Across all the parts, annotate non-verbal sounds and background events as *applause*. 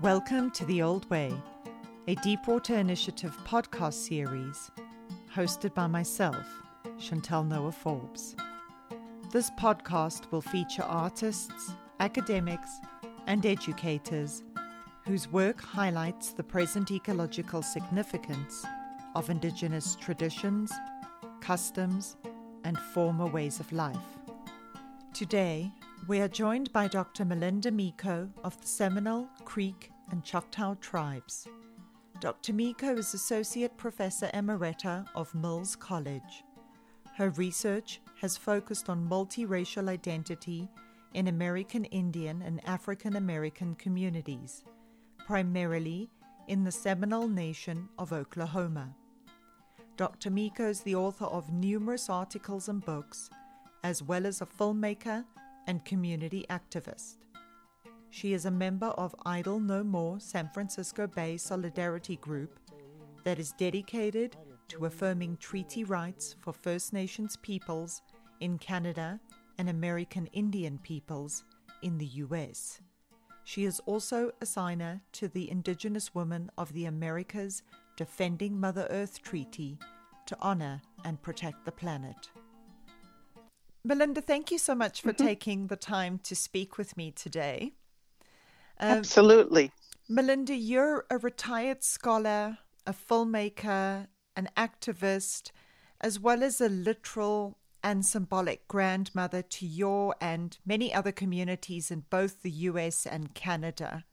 Welcome to The Old Way, a Deepwater Initiative podcast series hosted by myself, Chantel Noah Forbes. This podcast will feature artists, academics, and educators whose work highlights the present ecological significance of Indigenous traditions, customs, and former ways of life. Today, we are joined by Dr. Melinda Micco of the Seminole, Creek, and Choctaw tribes. Dr. Micco is Associate Professor Emerita of Mills College. Her research has focused on multiracial identity in American Indian and African American communities, primarily in the Seminole Nation of Oklahoma. Dr. Micco is the author of numerous articles and books, as well as a filmmaker and community activist. She is a member of Idle No More San Francisco Bay Solidarity Group that is dedicated to affirming treaty rights for First Nations peoples in Canada and American Indian peoples in the US. She is also a signer to the Indigenous Women of the Americas Defending Mother Earth Treaty to honor and protect the planet. Melinda, thank you so much for mm-hmm. taking the time to speak with me today. Um, Absolutely. Melinda, you're a retired scholar, a filmmaker, an activist, as well as a literal and symbolic grandmother to your and many other communities in both the US and Canada.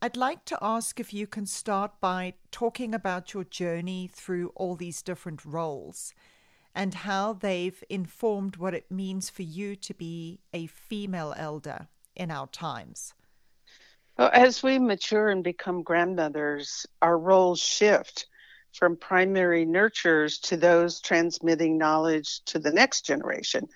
I'd like to ask if you can start by talking about your journey through all these different roles and how they've informed what it means for you to be a female elder in our times. Well, as we mature and become grandmothers, our roles shift from primary nurturers to those transmitting knowledge to the next generation.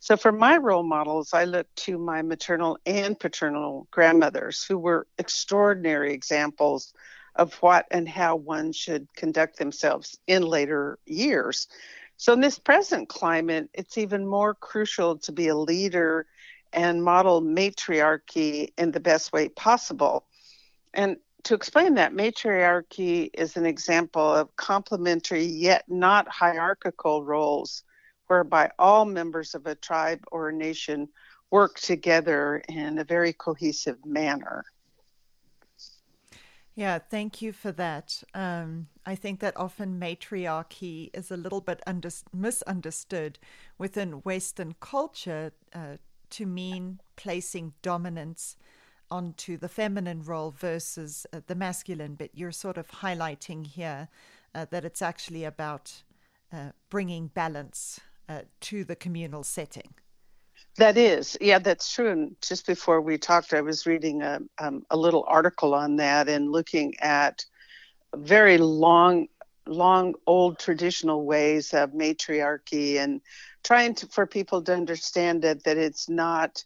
So, for my role models, I look to my maternal and paternal grandmothers who were extraordinary examples of what and how one should conduct themselves in later years. So, in this present climate, it's even more crucial to be a leader and model matriarchy in the best way possible. And to explain that, matriarchy is an example of complementary yet not hierarchical roles whereby all members of a tribe or a nation work together in a very cohesive manner. Yeah, thank you for that. Um, I think that often matriarchy is a little bit under- misunderstood within Western culture uh, to mean placing dominance onto the feminine role versus uh, the masculine, but you're sort of highlighting here uh, that it's actually about uh, bringing balance uh, to the communal setting. That is, yeah, that's true. And just before we talked, I was reading a, um, a little article on that and looking at very long, long, old traditional ways of matriarchy and trying to, for people to understand it that it's not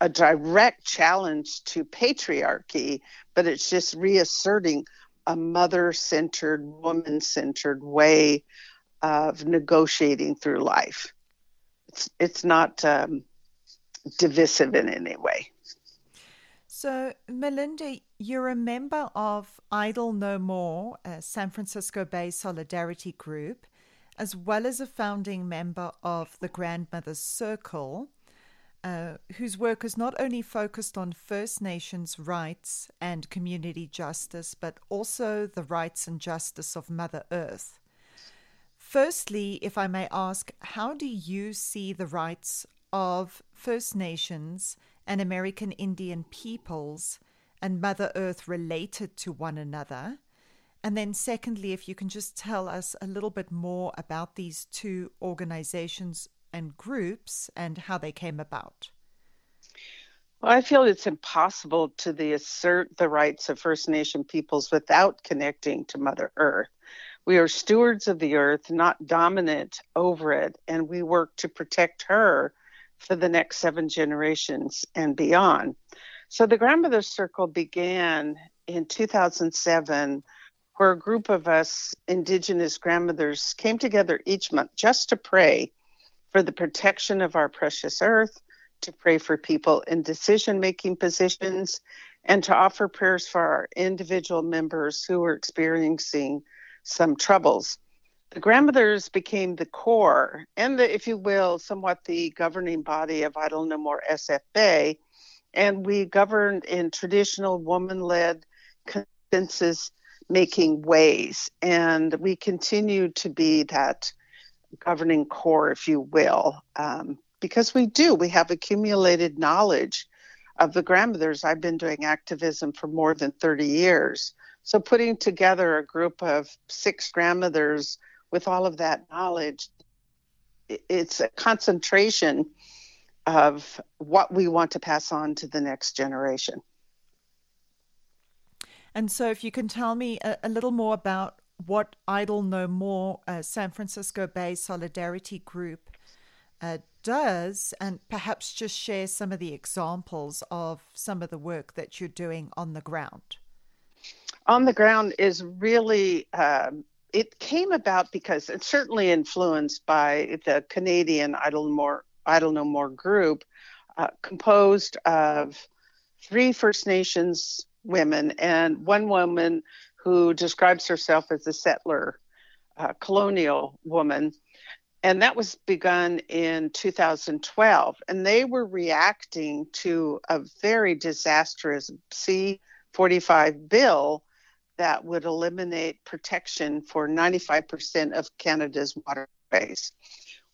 a direct challenge to patriarchy, but it's just reasserting a mother centered, woman centered way of negotiating through life. It's, it's not um, divisive in any way. So, Melinda, you're a member of Idle No More, a San Francisco Bay Solidarity Group, as well as a founding member of the Grandmothers Circle. Uh, whose work is not only focused on First Nations rights and community justice, but also the rights and justice of Mother Earth. Firstly, if I may ask, how do you see the rights of First Nations and American Indian peoples and Mother Earth related to one another? And then, secondly, if you can just tell us a little bit more about these two organizations and groups and how they came about? Well, I feel it's impossible to assert the rights of First Nation peoples without connecting to Mother Earth. We are stewards of the earth, not dominant over it, and we work to protect her for the next seven generations and beyond. So the Grandmother Circle began in 2007, where a group of us Indigenous grandmothers came together each month just to pray for the protection of our precious earth, to pray for people in decision making positions, and to offer prayers for our individual members who were experiencing some troubles. The grandmothers became the core and, the, if you will, somewhat the governing body of Idle No More SFA. And we governed in traditional woman led consensus making ways. And we continue to be that governing core, if you will, um, because we do. We have accumulated knowledge of the grandmothers. I've been doing activism for more than 30 years. So putting together a group of six grandmothers with all of that knowledge, it's a concentration of what we want to pass on to the next generation. And so, if you can tell me a, a little more about what Idle No More uh, San Francisco Bay Solidarity Group uh, does, and perhaps just share some of the examples of some of the work that you're doing on the ground. On the ground is really, um, it came about because it's certainly influenced by the Canadian Idle, More, Idle No More group, uh, composed of three First Nations women and one woman who describes herself as a settler, colonial woman and that was begun in 2012 and they were reacting to a very disastrous c45 bill that would eliminate protection for 95% of canada's waterways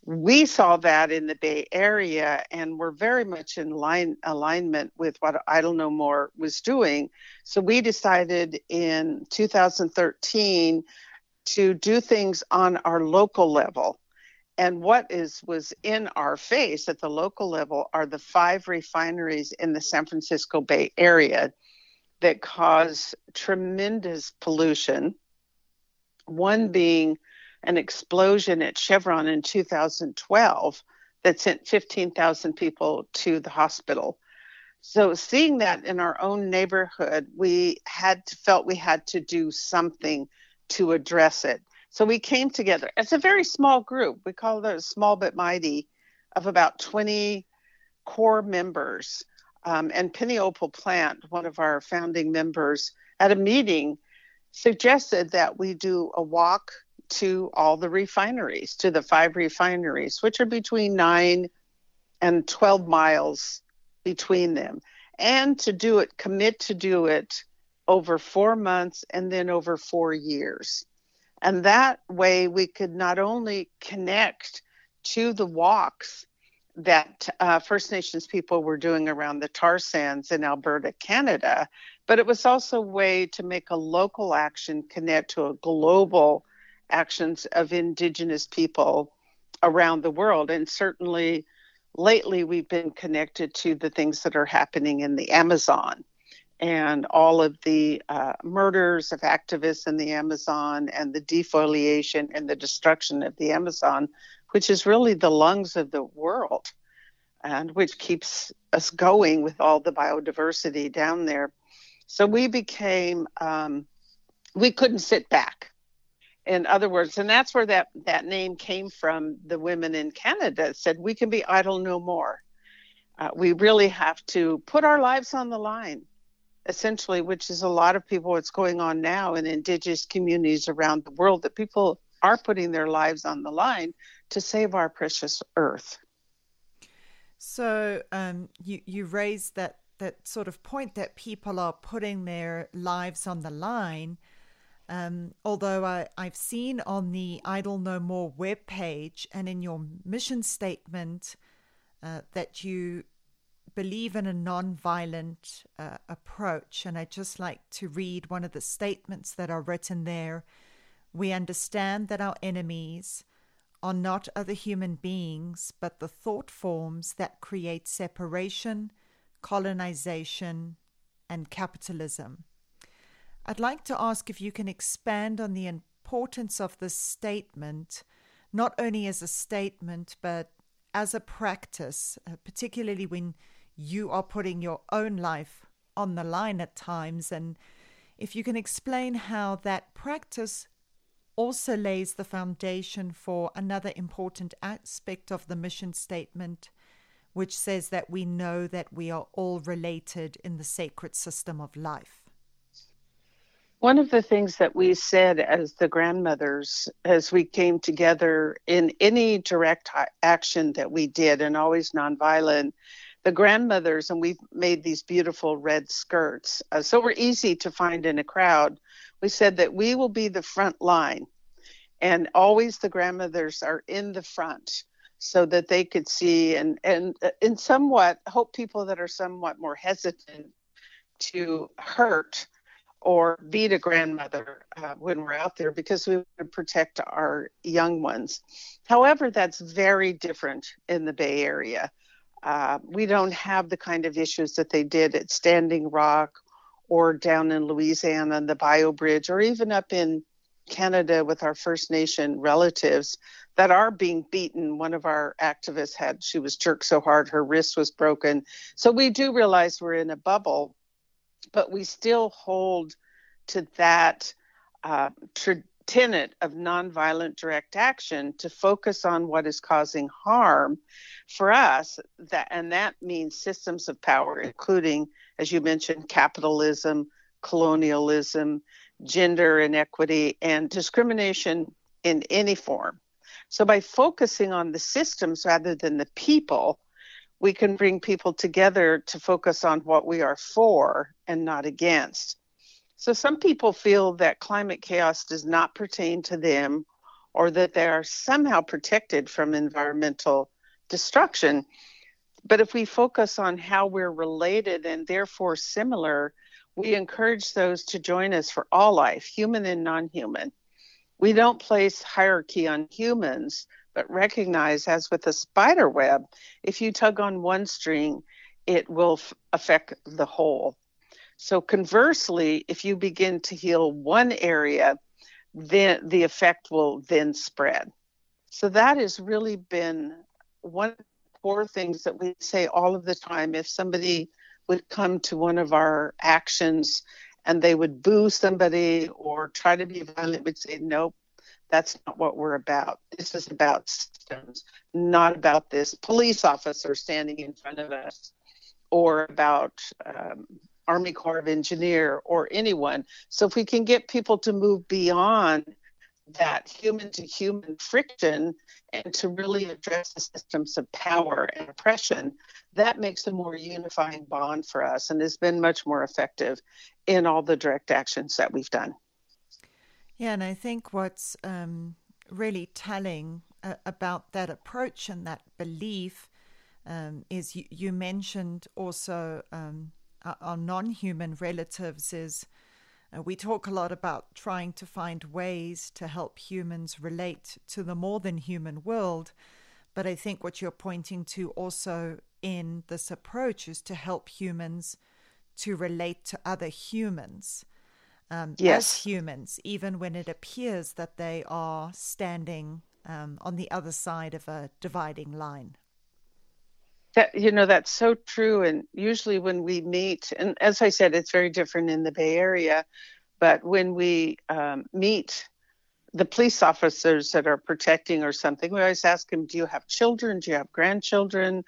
we saw that in the bay area and were very much in line alignment with what idle no more was doing so we decided in 2013 to do things on our local level and what is was in our face at the local level are the five refineries in the San Francisco Bay Area that cause tremendous pollution. One being an explosion at Chevron in 2012 that sent 15,000 people to the hospital. So seeing that in our own neighborhood, we had to, felt we had to do something to address it. So we came together. It's a very small group. We call it a small but mighty of about 20 core members. Um, and Penny Opal Plant, one of our founding members, at a meeting suggested that we do a walk to all the refineries, to the five refineries, which are between nine and 12 miles between them, and to do it, commit to do it over four months and then over four years. And that way we could not only connect to the walks that uh, First Nations people were doing around the tar sands in Alberta, Canada, but it was also a way to make a local action connect to a global actions of Indigenous people around the world. And certainly lately we've been connected to the things that are happening in the Amazon and all of the uh, murders of activists in the Amazon and the defoliation and the destruction of the Amazon, which is really the lungs of the world and which keeps us going with all the biodiversity down there. So we became, um, we couldn't sit back. In other words, and that's where that, that name came from. The women in Canada said, We can be idle no more. Uh, we really have to put our lives on the line essentially, which is a lot of people, what's going on now in indigenous communities around the world, that people are putting their lives on the line to save our precious earth. So um, you you raised that that sort of point that people are putting their lives on the line. Um, although I, I've seen on the Idle No More webpage and in your mission statement uh, that you believe in a non-violent uh, approach, and I'd just like to read one of the statements that are written there. We understand that our enemies are not other human beings, but the thought forms that create separation, colonization, and capitalism. I'd like to ask if you can expand on the importance of this statement, not only as a statement, but as a practice, uh, particularly when you are putting your own life on the line at times. And if you can explain how that practice also lays the foundation for another important aspect of the mission statement, which says that we know that we are all related in the sacred system of life. One of the things that we said as the grandmothers, as we came together in any direct action that we did, and always nonviolent, the grandmothers, and we've made these beautiful red skirts. Uh, so we're easy to find in a crowd. We said that we will be the front line, and always the grandmothers are in the front so that they could see and and in somewhat hope people that are somewhat more hesitant to hurt or beat a grandmother uh, when we're out there because we want to protect our young ones. However, that's very different in the Bay Area. Uh, we don't have the kind of issues that they did at Standing Rock or down in Louisiana on the Bayou Bridge or even up in Canada with our First Nation relatives that are being beaten. One of our activists had, she was jerked so hard her wrist was broken. So we do realize we're in a bubble but we still hold to that uh, tenet of nonviolent direct action to focus on what is causing harm for us that and that means systems of power including as you mentioned capitalism colonialism gender inequity and discrimination in any form. So by focusing on the systems rather than the people we can bring people together to focus on what we are for and not against. So some people feel that climate chaos does not pertain to them or that they are somehow protected from environmental destruction. But if we focus on how we're related and therefore similar, we encourage those to join us for all life, human and non human. We don't place hierarchy on humans, but recognize, as with a spider web, if you tug on one string, it will f- affect the whole. So, conversely, if you begin to heal one area, then the effect will then spread. So, that has really been one of the core things that we say all of the time. If somebody would come to one of our actions and they would boo somebody or try to be violent, we'd say, nope, that's not what we're about. This is about systems, not about this police officer standing in front of us or about um, Army Corps of Engineer or anyone. So if we can get people to move beyond that human to human friction and to really address the systems of power and oppression, that makes a more unifying bond for us and has been much more effective in all the direct actions that we've done. Yeah, and I think what's um, really telling uh, about that approach and that belief um, is you, you, mentioned also um, our non human relatives, is uh, we talk a lot about trying to find ways to help humans relate to the more than human world. But I think what you're pointing to also in this approach is to help humans to relate to other humans um, yes. as humans, even when it appears that they are standing um, on the other side of a dividing line. That you know that's so true, and usually when we meet, and as I said, it's very different in the Bay Area, but when we um, meet the police officers that are protecting or something, we always ask them, "Do you have children? Do you have grandchildren?"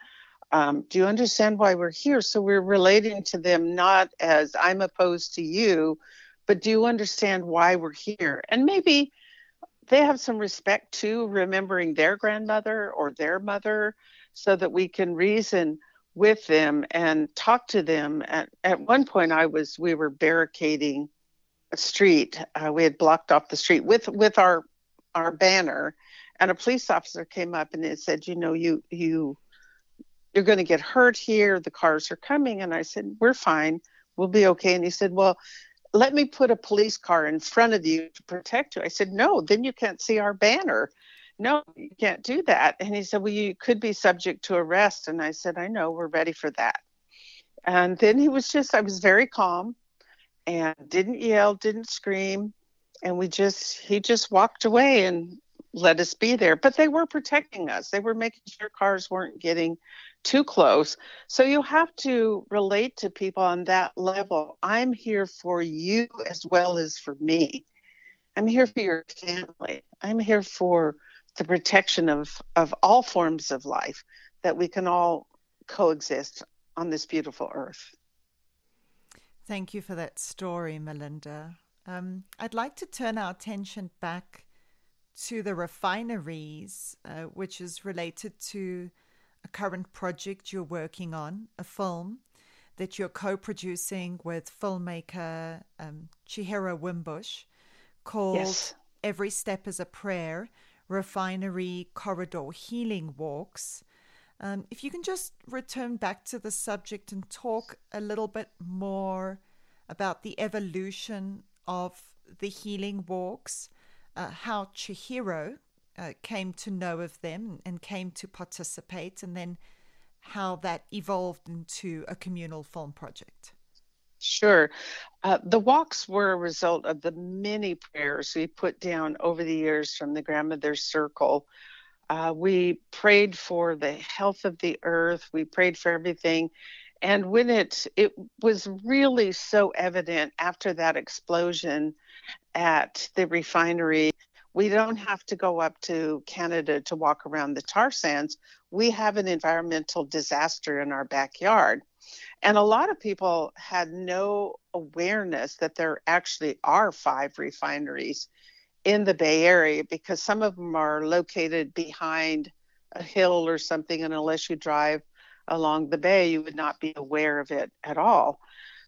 Um, do you understand why we're here? So we're relating to them not as I'm opposed to you, but do you understand why we're here? And maybe they have some respect too, remembering their grandmother or their mother, so that we can reason with them and talk to them. At, at one point, I was we were barricading a street. Uh, we had blocked off the street with with our our banner, and a police officer came up and it said, "You know, you you you're going to get hurt here. The cars are coming." And I said, "We're fine. We'll be okay." And he said, "Well." let me put a police car in front of you to protect you. I said, no, then you can't see our banner. No, you can't do that. And he said, well, you could be subject to arrest. And I said, I know, we're ready for that. And then he was just, I was very calm and didn't yell, didn't scream. and we just he just walked away and let us be there. But they were protecting us. They were making sure cars weren't getting too close. So you have to relate to people on that level. I'm here for you as well as for me. I'm here for your family. I'm here for the protection of, of all forms of life that we can all coexist on this beautiful earth. Thank you for that story, Melinda. Um, I'd like to turn our attention back to the refineries, uh, which is related to a current project you're working on, a film that you're co producing with filmmaker um, Chihiro Wimbush called yes. Every Step is a Prayer Refinery Corridor Healing Walks. Um, if you can just return back to the subject and talk a little bit more about the evolution of the healing walks, uh, how Chihiro uh, came to know of them and came to participate, and then how that evolved into a communal film project. Sure. Uh, the walks were a result of the many prayers we put down over the years from the Grandmother's Circle. Uh, we prayed for the health of the earth. We prayed for everything. And when it it was really so evident after that explosion at the refinery we don't have to go up to Canada to walk around the tar sands. We have an environmental disaster in our backyard. And a lot of people had no awareness that there actually are five refineries in the Bay Area because some of them are located behind a hill or something. And unless you drive along the bay, you would not be aware of it at all.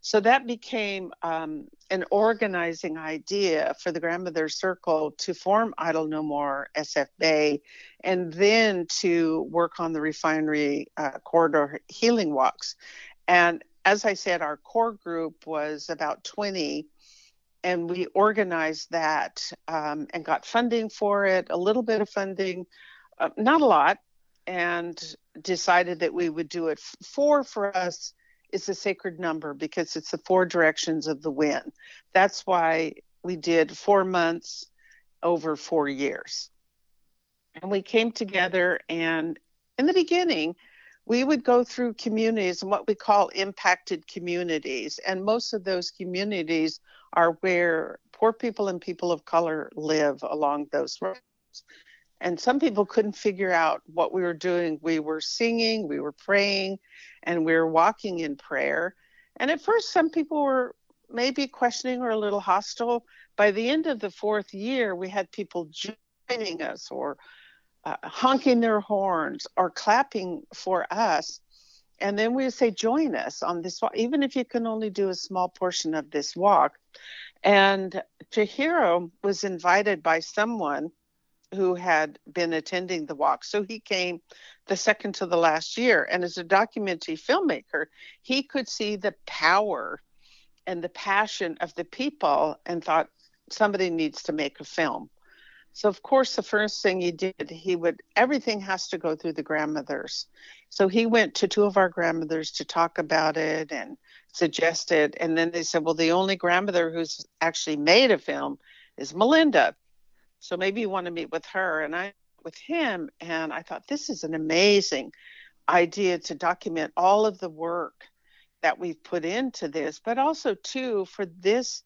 So that became um, an organizing idea for the Grandmother Circle to form Idle No More SF Bay and then to work on the refinery uh, corridor healing walks. And as I said, our core group was about 20 and we organized that um, and got funding for it, a little bit of funding, uh, not a lot, and decided that we would do it. Four for us is a sacred number because it's the four directions of the wind. That's why we did four months over four years. And we came together, and in the beginning, we would go through communities and what we call impacted communities. And most of those communities are where poor people and people of color live along those roads. And some people couldn't figure out what we were doing. We were singing, we were praying, and we were walking in prayer. And at first, some people were maybe questioning or a little hostile. By the end of the fourth year, we had people joining us or uh, honking their horns or clapping for us. And then we would say, join us on this walk, even if you can only do a small portion of this walk. And Chihiro was invited by someone who had been attending the walk. So he came the second to the last year. And as a documentary filmmaker, he could see the power and the passion of the people and thought somebody needs to make a film. So of course the first thing he did, he would everything has to go through the grandmothers. So he went to two of our grandmothers to talk about it and suggested and then they said, Well the only grandmother who's actually made a film is Melinda. So maybe you want to meet with her. And I with him, and I thought this is an amazing idea to document all of the work that we've put into this, but also too for this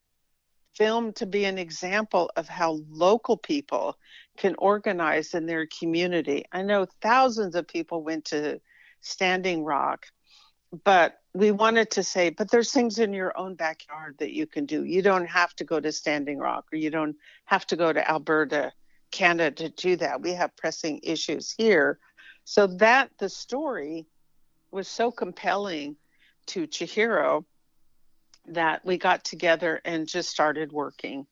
film to be an example of how local people can organize in their community. I know thousands of people went to Standing Rock, but we wanted to say, but there's things in your own backyard that you can do. You don't have to go to Standing Rock or you don't have to go to Alberta, Canada to do that. We have pressing issues here. So that the story was so compelling to Chihiro that we got together and just started working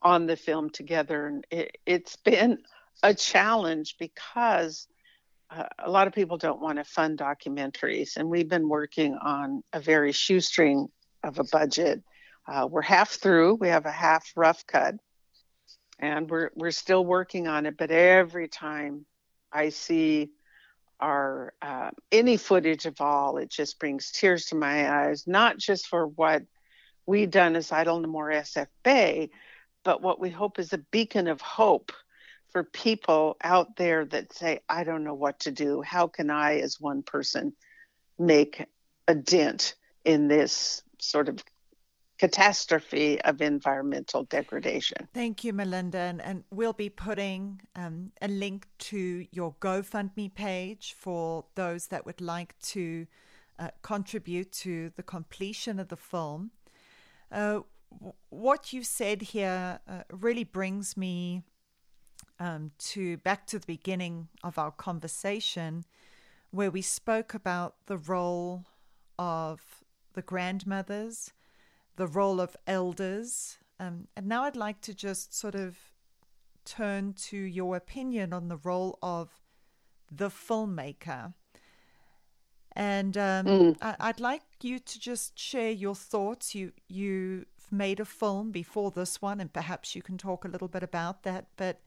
on the film together. And it, it's been a challenge because uh, a lot of people don't want to fund documentaries, and we've been working on a very shoestring of a budget. Uh, we're half through. We have a half rough cut, and we're we're still working on it. But every time I see our uh, any footage of all, it just brings tears to my eyes. Not just for what we've done as Idle No More SF Bay, but what we hope is a beacon of hope for people out there that say, I don't know what to do. How can I, as one person, make a dent in this sort of catastrophe of environmental degradation. Thank you, Melinda. And, and we'll be putting um, a link to your GoFundMe page for those that would like to uh, contribute to the completion of the film. Uh, what you said here uh, really brings me um, to back to the beginning of our conversation, where we spoke about the role of the grandmothers, the role of elders, um, and now I'd like to just sort of turn to your opinion on the role of the filmmaker. And um, mm. I, would like you to just share your thoughts. You you've made a film before this one, and perhaps you can talk a little bit about that. But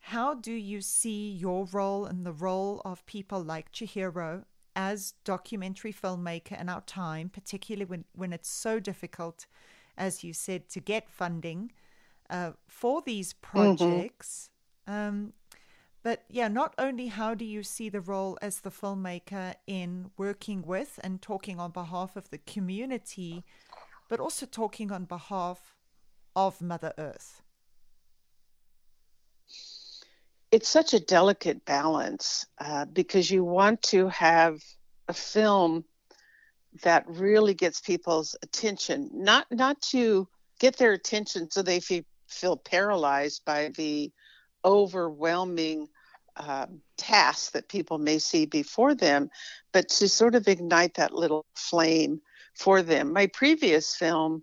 how do you see your role and the role of people like Chihiro as documentary filmmaker in our time, particularly when, when it's so difficult, as you said, to get funding uh, for these mm-hmm. projects? Mm-hmm. Um, but yeah, not only how do you see the role as the filmmaker in working with and talking on behalf of the community, but also talking on behalf of Mother Earth? It's such a delicate balance uh, because you want to have a film that really gets people's attention, not not to get their attention so they feel, feel paralyzed by the overwhelming uh, tasks that people may see before them, but to sort of ignite that little flame for them. My previous film,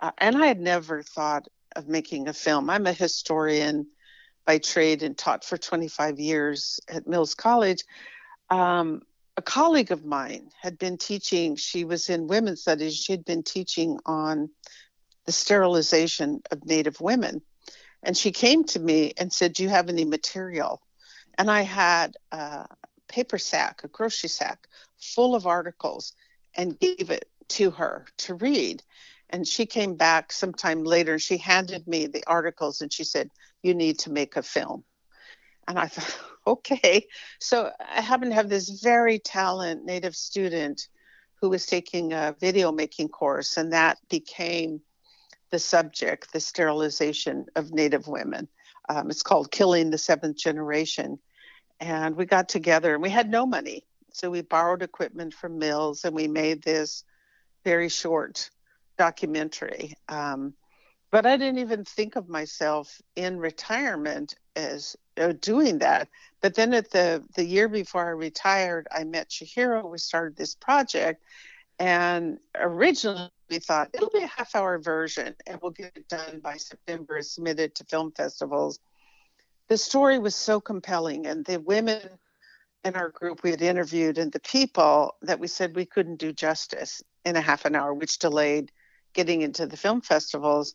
uh, and I had never thought of making a film. I'm a historian by trade and taught for 25 years at Mills College. Um, a colleague of mine had been teaching, she was in women's studies, she had been teaching on the sterilization of Native women. And she came to me and said, Do you have any material? And I had a paper sack, a grocery sack full of articles, and gave it to her to read. And she came back sometime later and she handed me the articles and she said, You need to make a film. And I thought, *laughs* okay. So I happen to have this very talented native student who was taking a video making course, and that became the subject, the sterilization of Native women. Um, it's called Killing the Seventh Generation. And we got together and we had no money. So we borrowed equipment from Mills and we made this very short documentary. Um, but I didn't even think of myself in retirement as uh, doing that. But then at the the year before I retired, I met Chihiro. We started this project, and originally we thought it'll be a half hour version, and we'll get it done by September, submitted to film festivals. The story was so compelling, and the women in our group we had interviewed and the people that we said we couldn't do justice in a half an hour, which delayed getting into the film festivals.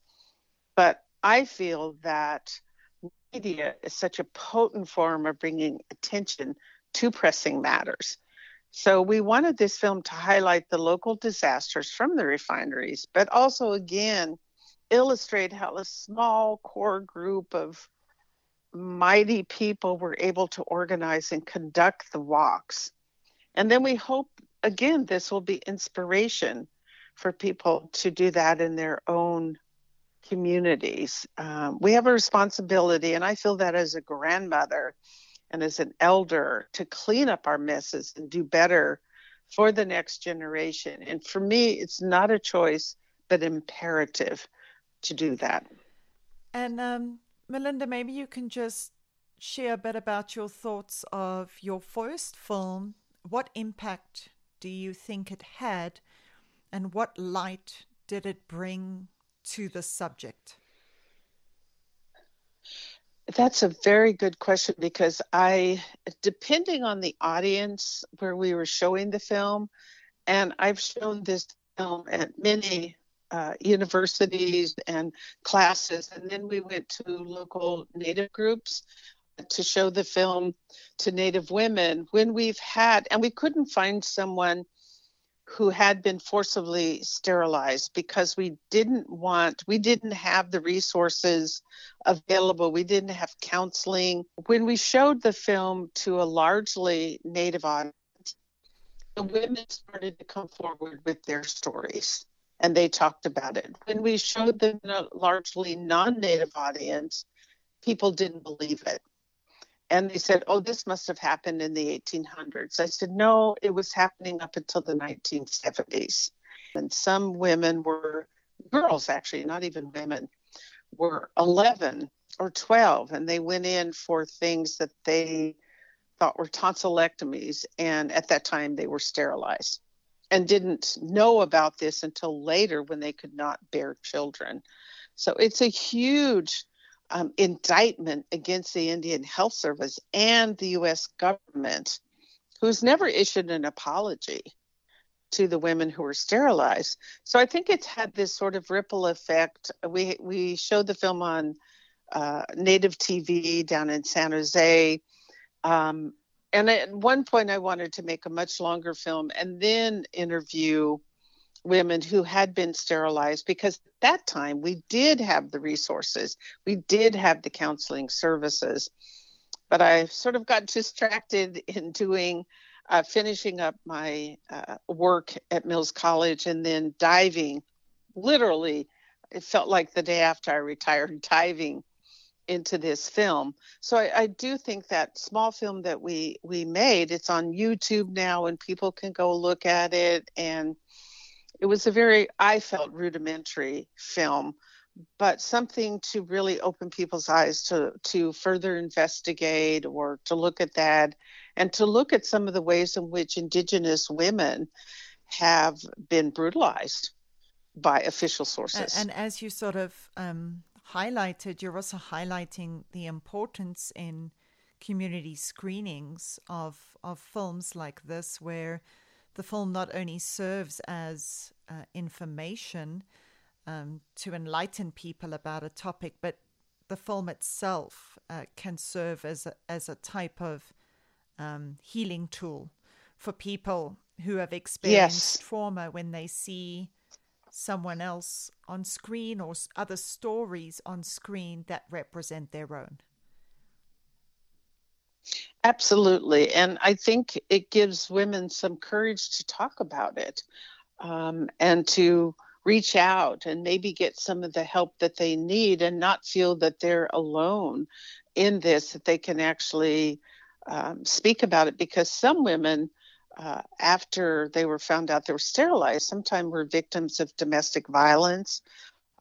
But I feel that media is such a potent form of bringing attention to pressing matters. So we wanted this film to highlight the local disasters from the refineries, but also again illustrate how a small core group of mighty people were able to organize and conduct the walks. And then we hope again this will be inspiration for people to do that in their own communities. Um, we have a responsibility, and I feel that as a grandmother and as an elder to clean up our messes and do better for the next generation. And for me, it's not a choice, but imperative to do that. And um, Melinda, maybe you can just share a bit about your thoughts of your first film. What impact do you think it had, and what light did it bring to the subject? That's a very good question because I, depending on the audience where we were showing the film, and I've shown this film at many uh, universities and classes, and then we went to local Native groups to show the film to Native women when we've had, and we couldn't find someone who had been forcibly sterilized because we didn't want, we didn't have the resources available. We didn't have counseling. When we showed the film to a largely Native audience, the women started to come forward with their stories and they talked about it. When we showed them a largely non Native audience, people didn't believe it. And they said, oh, this must have happened in the 1800s. I said, no, it was happening up until the 1970s. And some women were, girls actually, not even women, were 11 or 12, and they went in for things that they thought were tonsillectomies. And at that time, they were sterilized and didn't know about this until later when they could not bear children. So it's a huge um, indictment against the Indian Health Service and the U.S. government, who's never issued an apology to the women who were sterilized. So I think it's had this sort of ripple effect. We we showed the film on uh, native TV down in San Jose. Um, and at one point, I wanted to make a much longer film and then interview women who had been sterilized because at that time we did have the resources, we did have the counseling services. But I sort of got distracted *laughs* in doing, uh, finishing up my uh, work at Mills College and then diving, literally, it felt like the day after I retired, *laughs* diving into this film. So I, I, do think that small film that we we made, it's on YouTube now, and people can go look at it and it was a very, I felt, rudimentary film, but something to really open people's eyes to, to further investigate or to look at that and to look at some of the ways in which Indigenous women have been brutalized by official sources. And, and as you sort of um, highlighted, you're also highlighting the importance in community screenings of of films like this, where the film not only serves as uh, information um, to enlighten people about a topic, but the film itself uh, can serve as a, as a type of um, healing tool for people who have experienced yes. trauma when they see someone else on screen or other stories on screen that represent their own. Absolutely. And I think it gives women some courage to talk about it um, and to reach out and maybe get some of the help that they need and not feel that they're alone in this, that they can actually um, speak about it. Because some women, uh, after they were found out they were sterilized, sometimes were victims of domestic violence.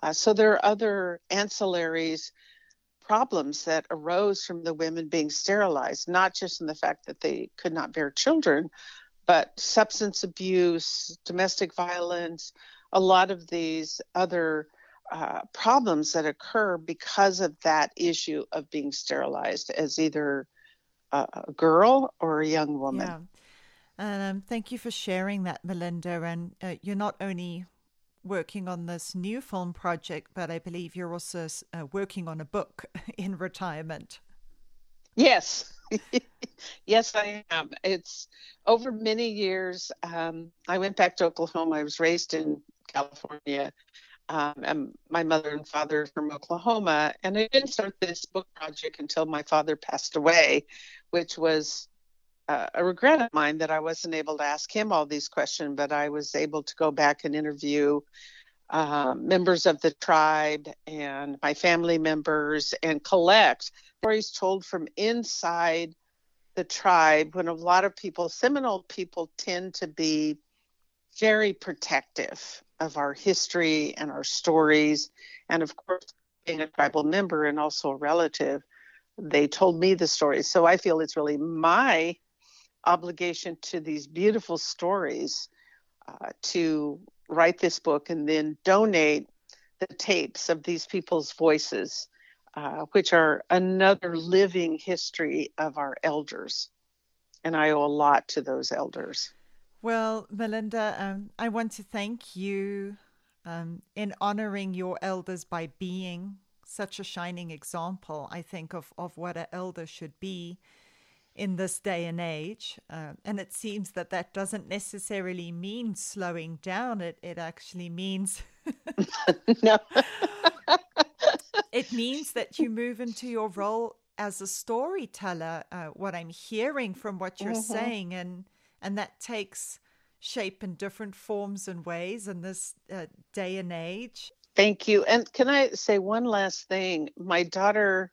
Uh, so there are other ancillaries problems that arose from the women being sterilized, not just in the fact that they could not bear children, but substance abuse, domestic violence, a lot of these other uh, problems that occur because of that issue of being sterilized as either a, girl or a young woman. Yeah. Um, thank you for sharing that, Melinda. And uh, you're not only working on this new film project, but I believe you're also uh, working on a book *laughs* in retirement. Yes, *laughs* yes, I am. It's over many years. Um, I went back to Oklahoma. I was raised in California, um, and my mother and father from Oklahoma. And I didn't start this book project until my father passed away, which was uh, a regret of mine that I wasn't able to ask him all these questions, but I was able to go back and interview uh, members of the tribe and my family members and collect stories told from inside the tribe when a lot of people, Seminole people, tend to be very protective of our history and our stories. And of course, being a tribal member and also a relative, they told me the stories. So I feel it's really my obligation to these beautiful stories uh, to write this book and then donate the tapes of these people's voices, uh, which are another living history of our elders. And I owe a lot to those elders. Well, Melinda, um, I want to thank you um, in honoring your elders by being such a shining example, I think, of, of what an elder should be in this day and age. Uh, and it seems that that doesn't necessarily mean slowing down, it, it actually means. *laughs* no. *laughs* it means that you move into your role as a storyteller, uh, what I'm hearing from what you're mm-hmm. saying, and and that takes shape in different forms and ways in this uh, day and age. Thank you. And can I say one last thing? My daughter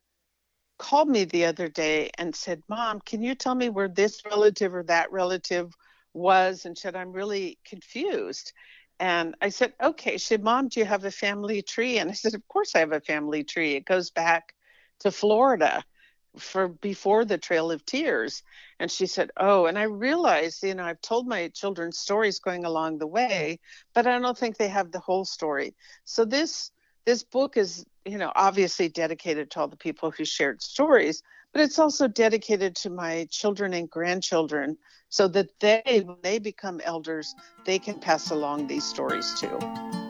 called me the other day and said, Mom, can you tell me where this relative or that relative was? And said, I'm really confused. And I said, Okay. She said, Mom, do you have a family tree? And I said, Of course I have a family tree. It goes back to Florida for before the Trail of Tears. And she said, Oh, and I realized, you know, I've told my children stories going along the way, but I don't think they have the whole story. So this this book is, you know, obviously dedicated to all the people who shared stories, but it's also dedicated to my children and grandchildren so that they, when they become elders, they can pass along these stories too.